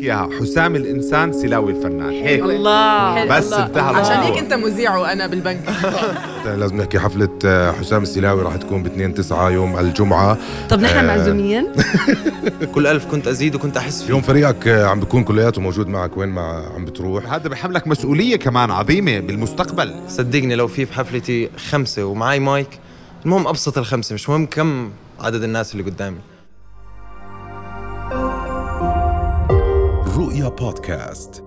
لك يا حسام الإنسان سلاوي الفنان. هيك. الله. بس الله. انتهى عشان الموضوع. هيك انت مذيع وأنا بالبنك. لازم نحكي حفلة آه، حسام السلاوي راح تكون ب 2 9 يوم الجمعة. طب نحن آه. معزومين؟ كل ألف كنت أزيد وكنت أحس فيه يوم فريقك آه، عم بيكون كلياته موجود معك. وين ما عم بتروح. هذا بحملك مسؤولية كمان عظيمة بالمستقبل. صدقني لو في بحفلتي خمسة ومعي مايك المهم أبسط الخمسة مش مهم كم عدد الناس اللي قدامي. بودكاست.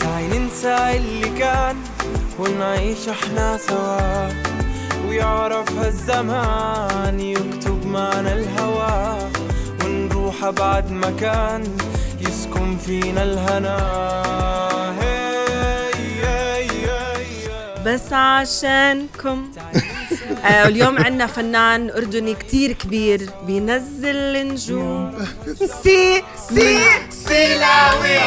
تعي ننسى اللي كان ونعيش إحنا سوا. ويعرف هالزمان يكتب معنا الهوى. ونروح أبعد مكان يسكن فينا الهنا. بس عشانكم. آه اليوم عندنا فنان أردني كتير كبير بينزل النجوم. سي سي سيلاوي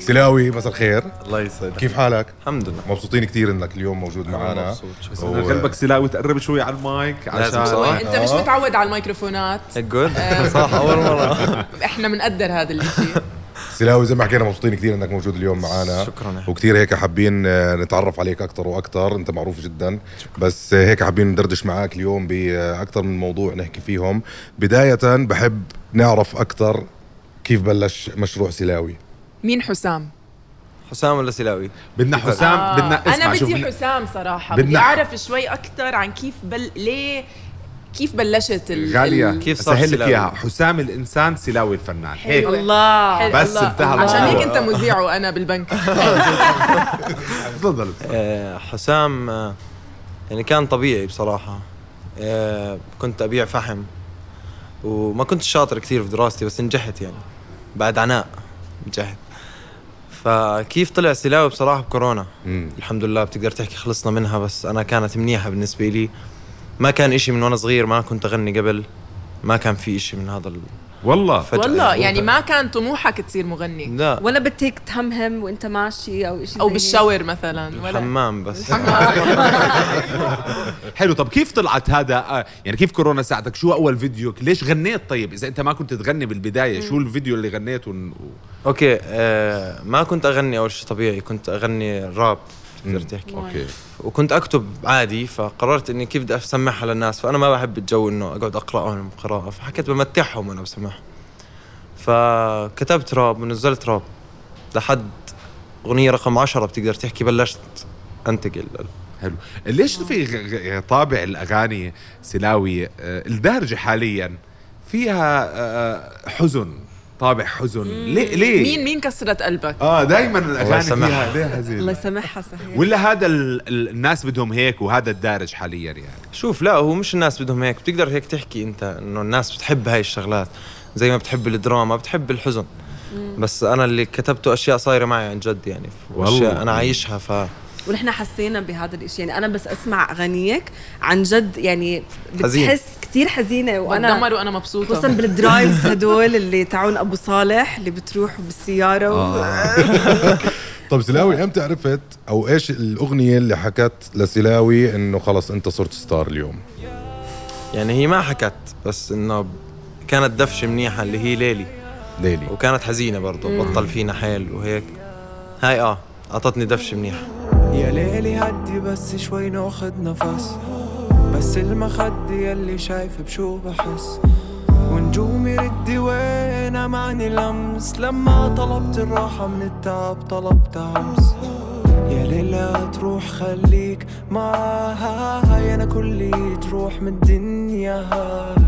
سلاوي مساء الخير. الله يسعدك. كيف حالك؟ الحمد لله. مبسوطين كثير إنك اليوم موجود معنا. مبسوط. بس و- من قلبك سلاوي تقرب شوي على المايك عشان صراحة. أنت مش متعود على الميكروفونات. جود صح أول مرة. إحنا بنقدر هذا الشيء سلاوي زي ما حكينا مبسوطين كثير إنك موجود اليوم معنا شكراً. وكثير هيك حابين آه، نتعرف عليك أكثر وأكثر أنت معروف جدا. بس آه، هيك حابين ندردش معك اليوم باكثر من موضوع نحكي فيهم. بداية بحب نعرف أكثر كيف بلش مشروع سلاوي. مين حسام؟ حسام ولا سلاوي؟ بدنا حسام آه، بدنا اسمع أنا شوف بدي حسام صراحة. بدنا- بدي أعرف شوي أكثر عن كيف بل ليه كيف بلشت ال... غالية. ال- كيف صار سهل لك؟ إياها. حسام الإنسان سلاوي الفنان. هيك. الله. حلو. بس الله. انتهى عشان. هيك انت مذيع وأنا بالبنك. تفضل. آه، حسام آه، يعني كان طبيعي بصراحة. آه، كنت أبيع فحم. وما كنت شاطر كثير في دراستي بس نجحت يعني. بعد عناء نجحت. فكيف طلع سلاوي بصراحة؟ بكورونا. مم. الحمد لله بتقدر تحكي خلصنا منها بس أنا كانت منيحة بالنسبة لي. ما كان إشي من وأنا صغير ما كنت أغني قبل. ما كان في إشي من هذا ال- والله. فجأة. والله يعني ما كان طموحك تصير مغني. لا. ولا بدك تهمهم وأنت ماشي أو شيء أو بالشاور مثلا ولا حمام بس. حلو. طب كيف طلعت هذا؟ آه، يعني كيف كورونا ساعدك؟ شو أول فيديو؟ ليش غنيت؟ طيب إذا أنت ما كنت تغني بالبداية شو الفيديو اللي غنيته؟ و... okay آه ما كنت أغني أول شيء طبيعي كنت أغني راب تقدر تحكي. okay. وكنت أكتب عادي فقررت إني كيف بدي أسمعها للناس فأنا ما بحب الجو إنه أقعد أقرأهم قراءة فحكيت بمتعهم وأنا بسمعهم. فكتبت راب ونزلت راب. لحد أغنية رقم عشرة بتقدر تحكي بلشت أنتقل. حلو. ليش في غ- طابع الأغاني سلاوي آه، الدارجه حاليا فيها آه، حزن. طابع حزن. ليه ليه؟ مين مين كسرت قلبك؟ آه دائما الاغاني. فيها ليه الله حزين يسامحها صحيح. ولا هذا ال... ال- الناس بدهم هيك وهذا الدارج حاليا يعني؟ شوف لا هو مش الناس بدهم هيك. بتقدر هيك تحكي أنت إنه الناس بتحب هاي الشغلات. زي ما بتحب الدراما بتحب الحزن. بس أنا اللي كتبته أشياء صايرة معي عن جد يعني. وأشياء أنا عايشها ف ونحن حسينا بهذا الشيء يعني أنا بس أسمع أغانيك عن جد يعني حزين. بتحس كثير حزينة وأنا بتدمر وأنا مبسوطة. خصوصا بال drives هدول اللي تاعون أبو صالح اللي بتروحوا بالسيارة و... طب سيلاوي أمتى عرفت أو إيش الأغنية اللي حكت لسيلاوي إنه خلص أنت صرت star اليوم؟ يعني هي ما حكت بس إنه كانت دفشة منيحة اللي هي ليلي. ليلي. وكانت حزينة برضه بطل فينا حيل وهيك. هاي آه أعطتني دفشة منيحة. يا ليلي هدي بس شوي ناخد نفس. بس المخد يلي شايف بشو بحس ونجومي ردي وين معني لمس. لما طلبت الراحة من التعب طلبت همس. يا ليلى تروح خليك معاي أنا كلي تروح من الدنيا هاي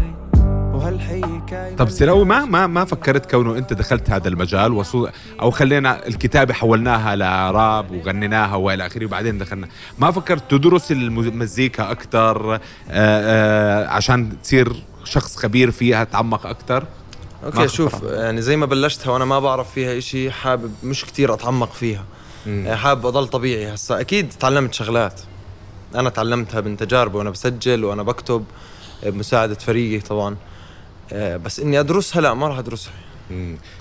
طب سلاوي ما ما ما فكرت كونه انت دخلت هذا المجال وصو أو خلينا الكتابة حولناها لراب وغنيناها وإلى آخره وبعدين دخلنا. ما فكرت تدرس المزيكا أكثر عشان تصير شخص خبير فيها تعمق أكثر أوكي شوف. يعني زي ما بلشتها وأنا ما بعرف فيها إشي حابب مش كتير أتعمق فيها. يعني حابب أضل طبيعي. هسا أكيد تعلمت شغلات. أنا تعلمتها من تجاربي وأنا بسجل وأنا بكتب آه، بمساعدة فريقي طبعا. آه، بس إني أدرسها لا ما راح أدرسها.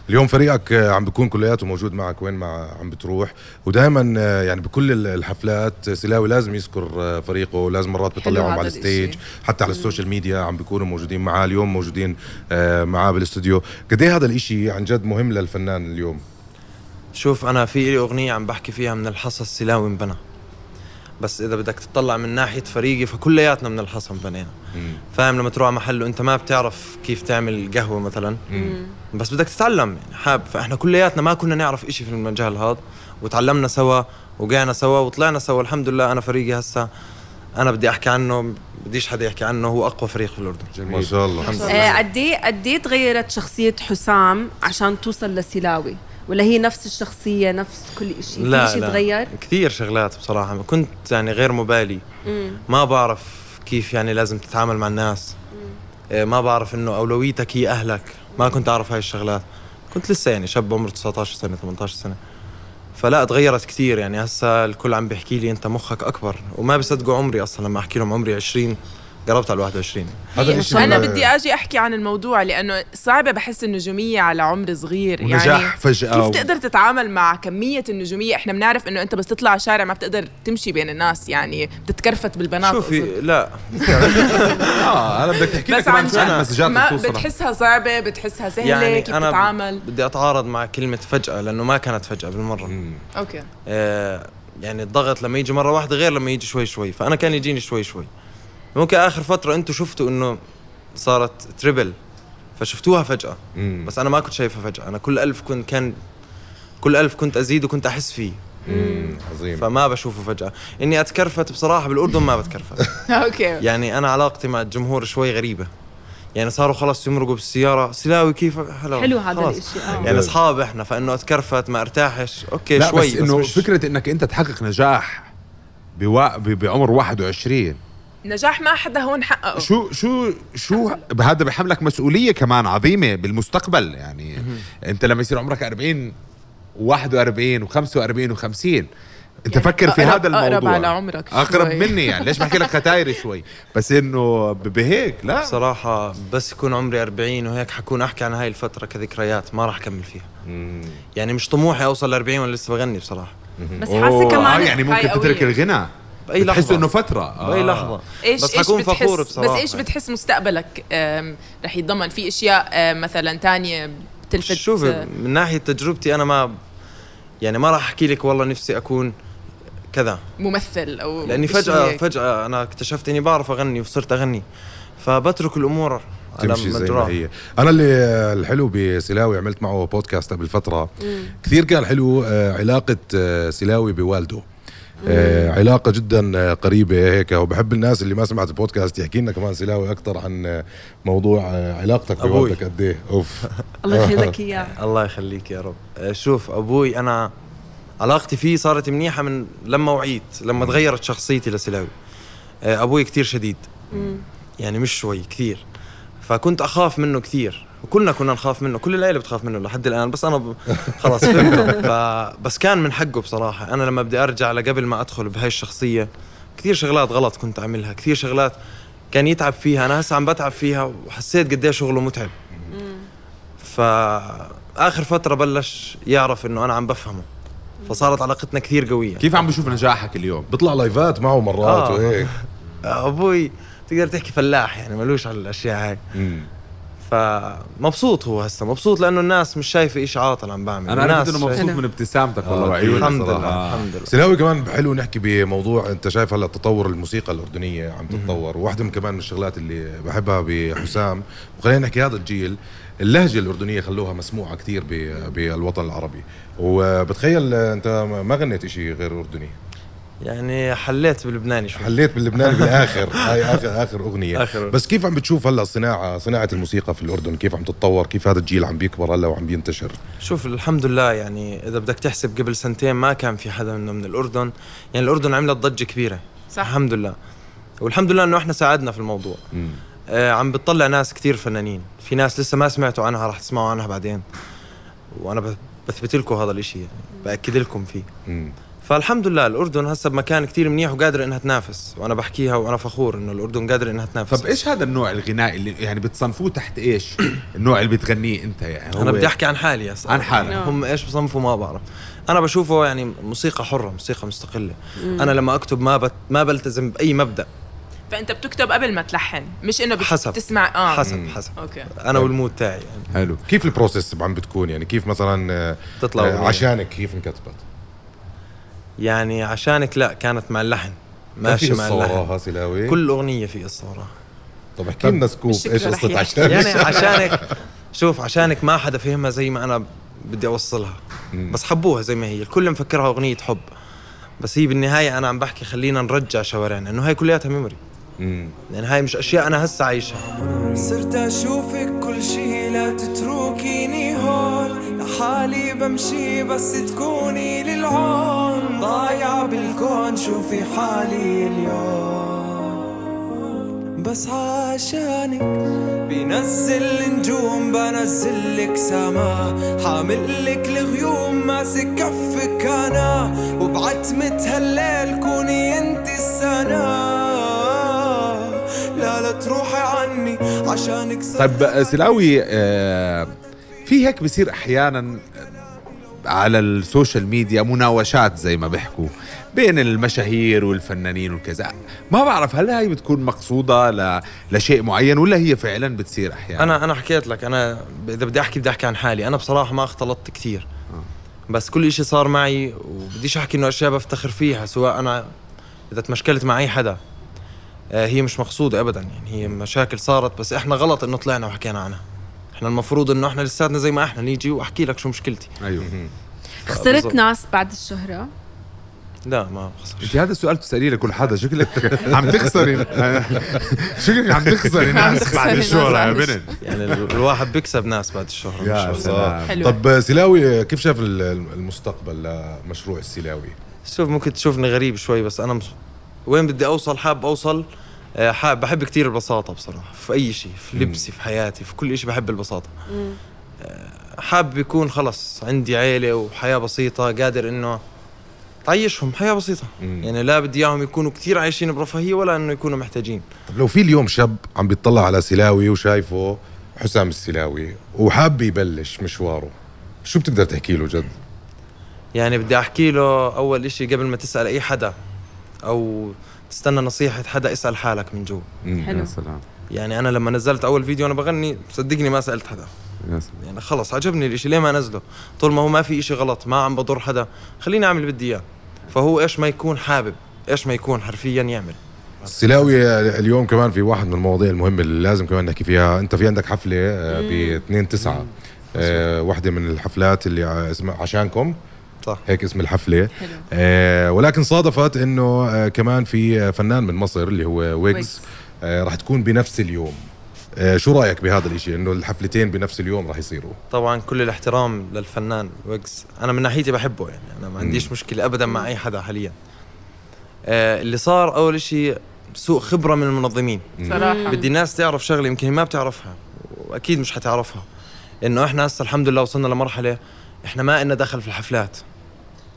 اليوم فريقك آه، عم بيكون كلياته موجود معك وين ما عم بتروح. ودائما يعني بكل ال- الحفلات سيلاوي لازم يذكر آه، فريقه لازم مرات بيطلعهم على ال stage. حتى على ال social media عم بيكونوا موجودين معاه اليوم موجودين آه، معاه بالإستوديو. قد إيه هذا الإشي عن جد مهم للفنان اليوم؟ شوف أنا في لي أغنية عم بحكي فيها من الحصى السيلاوي انبنى. بس إذا بدك تطلع من ناحية فريقي فكلياتنا من الحصى انبنينا مم. فاهم؟ لما تروح على محل وأنت ما بتعرف كيف تعمل قهوة مثلا. بس بدك تتعلم يعني حاب. فإحنا كلياتنا ما كنا نعرف إشي في المجال هذا. وتعلمنا سوا وقعنا سوا وطلعنا سوا. الحمد لله أنا فريقي هسه أنا بدي أحكي عنه بديش حدا يحكي عنه هو أقوى فريق في الأردن. ما شاء الله. الحمد آه، قد إيه قد إيه تغيرت شخصية حسام عشان توصل لسلاوي ولا هي نفس الشخصية نفس كل شيء لا في شيء لا. تغير؟ كثير شغلات بصراحة. كنت يعني غير مبالي. ما بعرف كيف يعني لازم تتعامل مع الناس. آه، ما بعرف إنه أولويتك هي أهلك. ما كنت أعرف هاي الشغلات. كنت لسه يعني شاب عمره 19 سنة 18 سنة. فلا تغيرت كثير. يعني هسا الكل عم بيحكي لي أنت مخك أكبر. وما بيصدقوا عمري أصلا لما أحكي لهم عمري 20 قربت على 21 هذا الإشي أنا بدي آجي أحكي عن الموضوع لأنه صعبة بحس النجومية على عمر صغير. ونجاح يعني فجأة كيف و- تقدر تتعامل مع كمية النجومية؟ إحنا بنعرف إنه أنت بس تطلع على الشارع ما بتقدر تمشي بين الناس يعني بتتكرفت بالبنات. شوفي لا. آه أنا بدك تحكي بس عن جد مسجات ما بتحسها صعبة بتحسها سهلة يعني كيف أنا تتعامل؟ بدي أتعارض مع كلمة فجأة لأنه ما كانت فجأة بالمرة. مم. أوكي. آه، يعني الضغط لما يجي مرة واحدة غير لما يجي شوي شوي فأنا كان يجيني شوي شوي. ممكن آخر فترة أنتم شفتوا انه صارت triple فشفتوها فجأة. مم. بس أنا ما كنت شايفها فجأة. أنا كل ألف كنت كان كل ألف كنت أزيد وكنت أحس فيه. عظيم. فما بشوفه فجأة. إني أتكرفت بصراحة بالأردن ما بتكرفت. okay. يعني أنا علاقتي مع الجمهور شوي غريبة. يعني صاروا خلاص يمرقوا بالسيارة. سيلاوي كيف؟ هلا حلو هذا. الإشي آه. يعني أصحاب إحنا فإنه أتكرفت ما أرتاحش. okay لا شوي بس إنه مش- فكرة إنك أنت تحقق نجاح بوا... ب- بعمر 21 نجاح ما حدا هون حققه. شو شو شو هذا بحملك مسؤولية كمان عظيمة بالمستقبل يعني انت لما يصير عمرك 40 و41 و45 و50 انت يعني فكر في هذا الموضوع. أقرب على عمرك أقرب شوي. مني يعني ليش بحكي لك ختايري شوي؟ بس إنه بهيك لا. بصراحة بس يكون عمري 40 وهيك حكون أحكي عن هاي الفترة كذكريات ما راح أكمل فيها. مم. يعني مش طموحي أوصل ل 40 وأنا لسه بغني بصراحة. بس حاسة آه كمان يعني ممكن تترك. الغنى. بأي بتحس لحظة. إنه فترة. آه. بأي لحظة. إيش بس حكون بتحس فخور بصراحة بس إيش بتحس مستقبلك؟ رح يتضمن في أشياء مثلا تانية بتلفت؟ شوفي من ناحية تجربتي أنا ما يعني ما راح أحكي لك والله نفسي أكون كذا. ممثل أو لأني فجأة هيك. فجأة أنا اكتشفت إني بعرف أغني وصرت أغني. فبترك الأمور على تمشي زي ما مجراها هي. أنا اللي الحلو بسلاوي عملت معه بودكاست قبل فترة. كثير كان حلو آه، علاقة آه، سلاوي بوالده. آه علاقة جدا آه، قريبة هيك. وبحب الناس اللي ما سمعت البودكاست يحكي لنا كمان سلاوي أكثر عن آه، موضوع آه، علاقتك. بوالدك قد إيه. أوف. الله يخليك إياه. الله يخليك يا رب. شوف أبوي أنا علاقتي فيه صارت منيحة من لما وعيت لما تغيرت شخصيتي لسلاوي. أبوي كتير شديد. يعني مش شوي كثير فكنت أخاف منه كثير. وكلنا كنا نخاف منه كل العيلة بتخاف منه لحد الآن بس أنا ب... خلاص فهمته. ف... بس كان من حقه بصراحة. أنا لما بدي أرجع لقبل ما أدخل بهاي الشخصية كثير شغلات غلط كنت أعملها كثير شغلات كان يتعب فيها. أنا هسه عم بتعب فيها وحسيت قد إيه شغله متعب. فاخر فترة بلش يعرف إنه أنا عم بفهمه. فصارت علاقتنا كثير قوية. كيف عم بشوف نجاحك اليوم؟ بيطلع لايفات معه مرات آه. وهيك. أبوي تقدر تحكي فلاح يعني ملوش على الأشياء هاي. فمبسوط هو هسه مبسوط لأنه الناس مش شايفة إيش عاطل عم بعمل. أنا عرفت إنه مبسوط من ابتسامتك والله آه، وعيونك الحمد. لله الحمد لله. سلاوي كمان حلو نحكي بموضوع أنت شايف هلا تطور الموسيقى الأردنية عم تتطور وواحدة من كمان من الشغلات اللي بحبها بحسام وخلينا نحكي هذا الجيل اللهجة الأردنية خلوها مسموعة كثير ب- بالوطن العربي. وبتخيل أنت ما غنيت إشي غير أردني؟ يعني حليت بلبناني شوي. حليت باللبناني بالآخر. هاي اخر آخر أغنية. آخر. بس كيف عم بتشوف هلا الصناعه صناعة الموسيقى في الأردن؟ كيف عم تتطور؟ كيف هذا الجيل عم بيكبر هلا وعم بينتشر؟ شوف الحمد لله يعني إذا بدك تحسب قبل سنتين ما كان في حدا منه من الأردن. يعني الأردن عملت ضجة كبيرة. صح. الحمد لله. والحمد لله إنه إحنا ساعدنا في الموضوع. آه عم بتطلع ناس كتير فنانين. في ناس لسه ما سمعتوا عنها راح تسمعوا عنها بعدين. وأنا ب- بثبت لكم هذا الإشي يعني. بأكد لكم فيه. مم. فالحمد لله الأردن هسه بمكان كتير منيح وقادره إنها تنافس وأنا بحكيها وأنا فخور إنه الأردن قادره إنها تنافس. طب إيش هذا النوع الغنائي اللي يعني بتصنفوه تحت إيش؟ النوع اللي بتغنيه أنت يعني هو أنا بدي أحكي عن حالي يا عن حالك. هم إيش بصنفوا ما بعرف. أنا بشوفه يعني موسيقى حرة موسيقى مستقلة. أنا لما أكتب ما بت... ما بلتزم بأي مبدأ. فأنت بتكتب قبل ما تلحن مش إنه حسب. بتسمع آه. حسب حسب. okay. أنا وال mood تاعي يعني. حلو. كيف ال process عم بتكون؟ يعني كيف مثلا آه، تطلع آه،. عشانك كيف انكتبت؟ يعني عشانك لا كانت مع اللحن. ماشي مع اللحن. سيلاوي كل أغنية في قصه وراها طب احكي لنا scoop إيش يحكي. عشانك يعني عشانك شوف عشانك ما حدا فهمها زي ما أنا بدي أوصلها. مم. بس حبوها زي ما هي. الكل مفكرها أغنية حب. بس هي بالنهاية أنا عم بحكي خلينا نرجع شوارعنا إنه هاي كلياتها ميموري. لأن هاي مش أشياء أنا هسه عايشها. صرت أشوفك كل شي لا تتركيني هون. لحالي بمشي بس تكوني للعون. ضايع بالكون شوفي حالي اليوم. بس عشانك بينزل نجوم بنزل لك سما. حامل لك الغيوم ماسك كفك أنا وبعتمة هالليل كوني انت السنا لا لا تروحي عني عشانك طيب سلاوي آه، في هيك بصير أحيانا على ال social media مناوشات زي ما بيحكوا بين المشاهير والفنانين وكذا. ما بعرف هل هاي بتكون مقصودة ل... لشيء معين ولا هي فعلا بتصير أحيانا؟ أنا أنا حكيت لك أنا إذا بدي أحكي بدي أحكي عن حالي. أنا بصراحة ما اختلطت كثير. بس كل إشي صار معي وبديش أحكي إنه أشياء بفتخر فيها سواء أنا إذا تمشكلت مع أي حدا آه، هي مش مقصودة ابدا. يعني هي مشاكل صارت بس إحنا غلط إنه طلعنا وحكينا عنها. إحنا المفروض انه إحنا لساتنا زي ما إحنا نيجي واحكي لك شو مشكلتي. أيوه. خسرت. ناس بعد الشهرة؟ لا ما بخسرش انت هذا السؤال بتساليه لكل حدا. شكلك عم تخسري. شكلك عم تخسري ناس بعد الشهرة يا بنت. يعني ال- الواحد بيكسب ناس بعد الشهرة يا. سلام. طب سلاوي كيف شاف ال- المستقبل لمشروع السلاوي شوف ممكن تشوفني غريب شوي بس أنا. وين بدي أوصل؟ حاب أوصل آه، بحب كتير البساطة بصراحة في أي شيء في لبسي في حياتي في كل شيء بحب البساطة. آه، حاب يكون خلص عندي عيلة وحياة بسيطة قادر إنه تعيشهم حياة بسيطة. مم. يعني لا بدي إياهم يكونوا كتير عايشين برفاهية ولا إنه يكونوا محتاجين. طب لو في اليوم شاب عم بيطلع على سلاوي وشايفه حسام السلاوي وحاب يبلش مشواره شو بتقدر تحكي له جد؟ يعني بدي أحكي له أول إشي قبل ما تسأل أي حدا أو تستنى نصيحة حدا اسأل حالك من جوا. حلو. يا سلام. يعني أنا لما نزلت أول فيديو أنا بغني صدقني ما سألت حدا. يا سلام. يعني خلص عجبني الإشي ليه ما نزله؟ طول ما هو ما في إشي غلط ما عم بضر حدا خليني أعمل اللي بدي إياه. فهو إيش ما يكون حابب إيش ما يكون حرفيا يعمل. السلاوي اليوم كمان في واحد من المواضيع المهمة اللي لازم كمان نحكي فيها. أنت في عندك حفلة ب 2 9 واحدة من الحفلات اللي اسمها عشانكم. صح. هيك اسم الحفلة. حلو. آه ولكن صادفت إنه آه كمان في فنان من مصر اللي هو ويجز. آه راح تكون بنفس اليوم. آه شو رأيك بهذا الإشي؟ إنه الحفلتين بنفس اليوم راح يصيروا. طبعا كل الاحترام للفنان ويجز. أنا من ناحيتي بحبه يعني. أنا ما عنديش مشكلة ابدا مع أي حدا حاليا. آه اللي صار أول إشي سوء خبرة من المنظمين. صراحة. بدي الناس تعرف شغلة يمكن هي ما بتعرفها وأكيد مش حتعرفها. إنه إحنا هسه الحمد لله وصلنا لمرحلة إحنا ما إلنا دخل في الحفلات.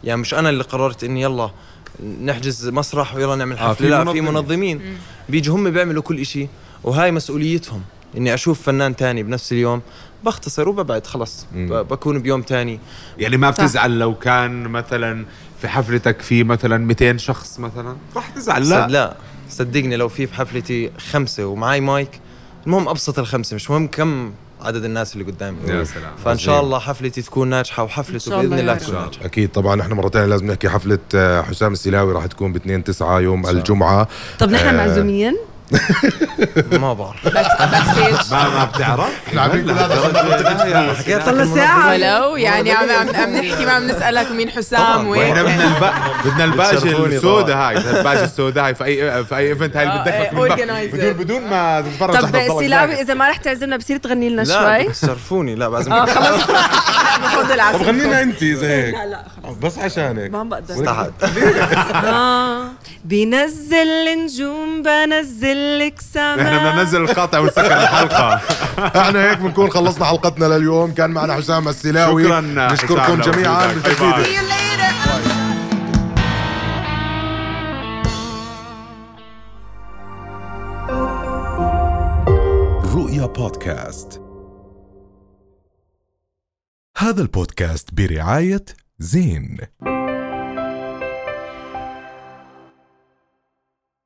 يعني مش أنا اللي قررت إني يلا نحجز مسرح ويلا نعمل آه، حفلة. في لا في منظمين. بيجوا هم بيعملوا كل إشي. وهاي مسؤوليتهم. إني أشوف فنان تاني بنفس اليوم بختصر وببعد خلص. بكون بيوم تاني. يعني ما صح. بتزعل لو كان مثلا في حفلتك في مثلا 200 شخص مثلا؟ راح تزعل لا. لا لا. صدقني لو في بحفلتي خمسة ومعاي مايك المهم أبسط الخمسة مش مهم كم عدد الناس اللي قدامي يا سلام فإن شاء. الله حفلتي تكون ناجحة وحفلته بإذن الله تكون. ناجحة أكيد طبعا إحنا مرة ثانية لازم نحكي حفلة آه، حسام السلاوي راح تكون ب 2 9 يوم الجمعة طب نحن آه. معزومين ما بعرف. ما ما بتعرف إحنا عم نقول هذا صار له. ساعة. ولو يعني عم عم عم نحكي ما عم نسالك مين حسام وين بدنا الب... بدنا بتشرفوني السوداء هاي الباجه السوداء هاي. في اي في أي ايفنت هاي اللي آه، organizer. بدون بدون ما تتفرج طب سلاوي إذا ما رح تعزمنا بصير تغني لنا لا شوي؟ بتصرفوني لا بعزم بفضل طب عسل غنينا أنت زي هيك. بس عشانك. ما بقدر. استحت آه. بنزل النجوم بنزل لك سما إحنا بدنا ننزل القاطع ونسكر الحلقة. إحنا هيك بنكون خلصنا حلقتنا لليوم. كان معنا حسام السلاوي. شكرا نشكركم جميعا رؤيا بودكاست. هذا البودكاست برعاية زين